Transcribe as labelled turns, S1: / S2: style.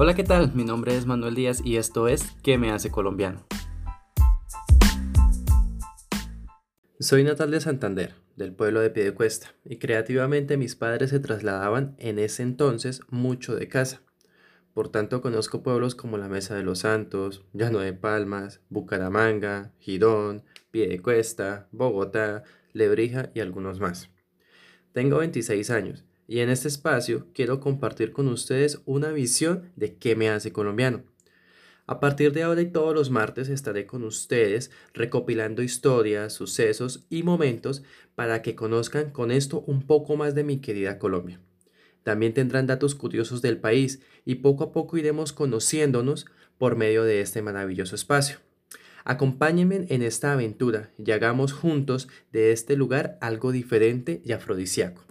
S1: Hola, ¿qué tal? Mi nombre es Manuel Díaz y esto es ¿Qué me hace colombiano? Soy natal de Santander, del pueblo de Piedecuesta, y creativamente mis padres se trasladaban en ese entonces mucho de casa. Por tanto, conozco pueblos como la Mesa de los Santos, Llano de Palmas, Bucaramanga, Girón, Piedecuesta, Bogotá, Lebrija y algunos más. Tengo 26 años y en este espacio quiero compartir con ustedes una visión de qué me hace colombiano. A partir de ahora y todos los martes estaré con ustedes recopilando historias, sucesos y momentos para que conozcan con esto un poco más de mi querida Colombia. También tendrán datos curiosos del país y poco a poco iremos conociéndonos por medio de este maravilloso espacio. Acompáñenme en esta aventura y hagamos juntos de este lugar algo diferente y afrodisíaco.